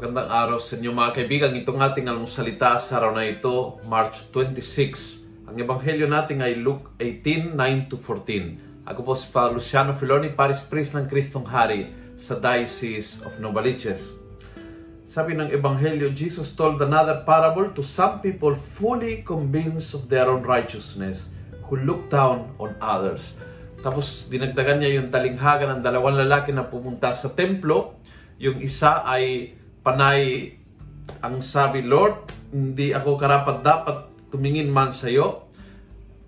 Magandang araw sa inyo mga kaibigan. Itong ating almusalita sa araw na ito, March 26. Ang ebanghelyo natin ay Luke 18, 9 to 14. Ako po si Father Luciano Filoni, Paris Priest ng Kristong Hari sa Diocese of Novaliches. Sabi ng ebanghelyo, Jesus told another parable to some people fully convinced of their own righteousness who look down on others. Tapos dinagdagan niya yung talinghaga ng dalawang lalaki na pumunta sa templo. Yung isa ay panay ang sabi, Lord, hindi ako karapat dapat tumingin man sa iyo.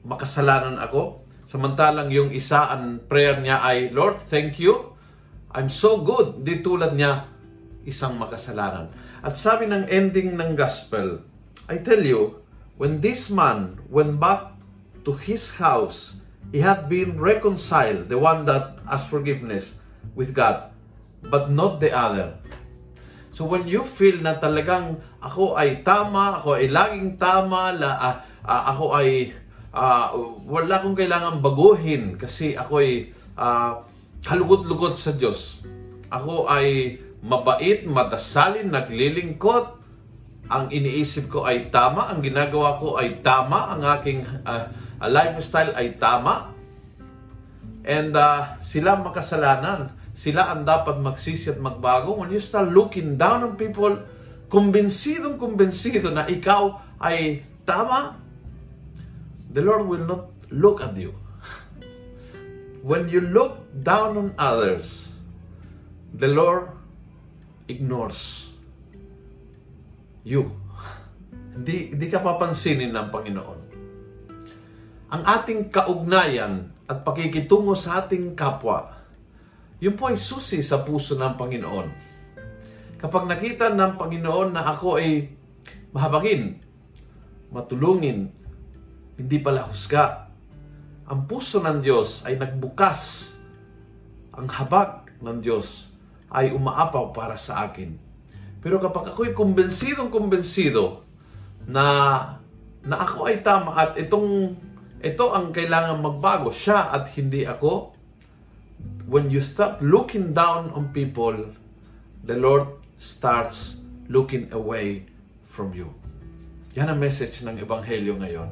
Makasalanan ako. Samantalang yung isa, ang prayer niya ay, Lord, thank you. I'm so good. Di tulad niya, isang makasalanan. At sabi ng ending ng gospel, I tell you, when this man went back to his house, he had been reconciled, the one that asked forgiveness with God, but not the other. So when you feel na talagang ako ay tama, ako ay laging tama, la, uh, uh, ako ay uh, wala akong kailangan baguhin kasi ako ay uh, kalugot-lugot sa Diyos. Ako ay mabait, madasalin, naglilingkot. Ang iniisip ko ay tama, ang ginagawa ko ay tama, ang aking uh, lifestyle ay tama. And uh, sila makasalanan sila ang dapat magsisi at magbago. When you start looking down on people, kumbinsidong kumbinsido na ikaw ay tama, the Lord will not look at you. When you look down on others, the Lord ignores you. Hindi, hindi ka papansinin ng Panginoon. Ang ating kaugnayan at pakikitungo sa ating kapwa yun po ay susi sa puso ng Panginoon. Kapag nakita ng Panginoon na ako ay mahabagin, matulungin, hindi pala husga, ang puso ng Diyos ay nagbukas. Ang habag ng Diyos ay umaapaw para sa akin. Pero kapag ako'y kumbensidong kumbensido na na ako ay tama at itong ito ang kailangan magbago, siya at hindi ako, when you start looking down on people, the Lord starts looking away from you. Yan ang message ng Ebanghelyo ngayon.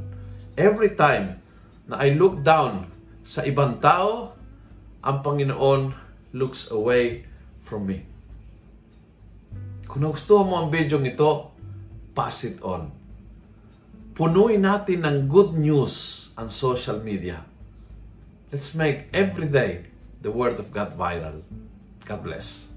Every time na I look down sa ibang tao, ang Panginoon looks away from me. Kung gusto mo ang video ito, pass it on. Punuin natin ng good news ang social media. Let's make every day the Word of God viral. God bless.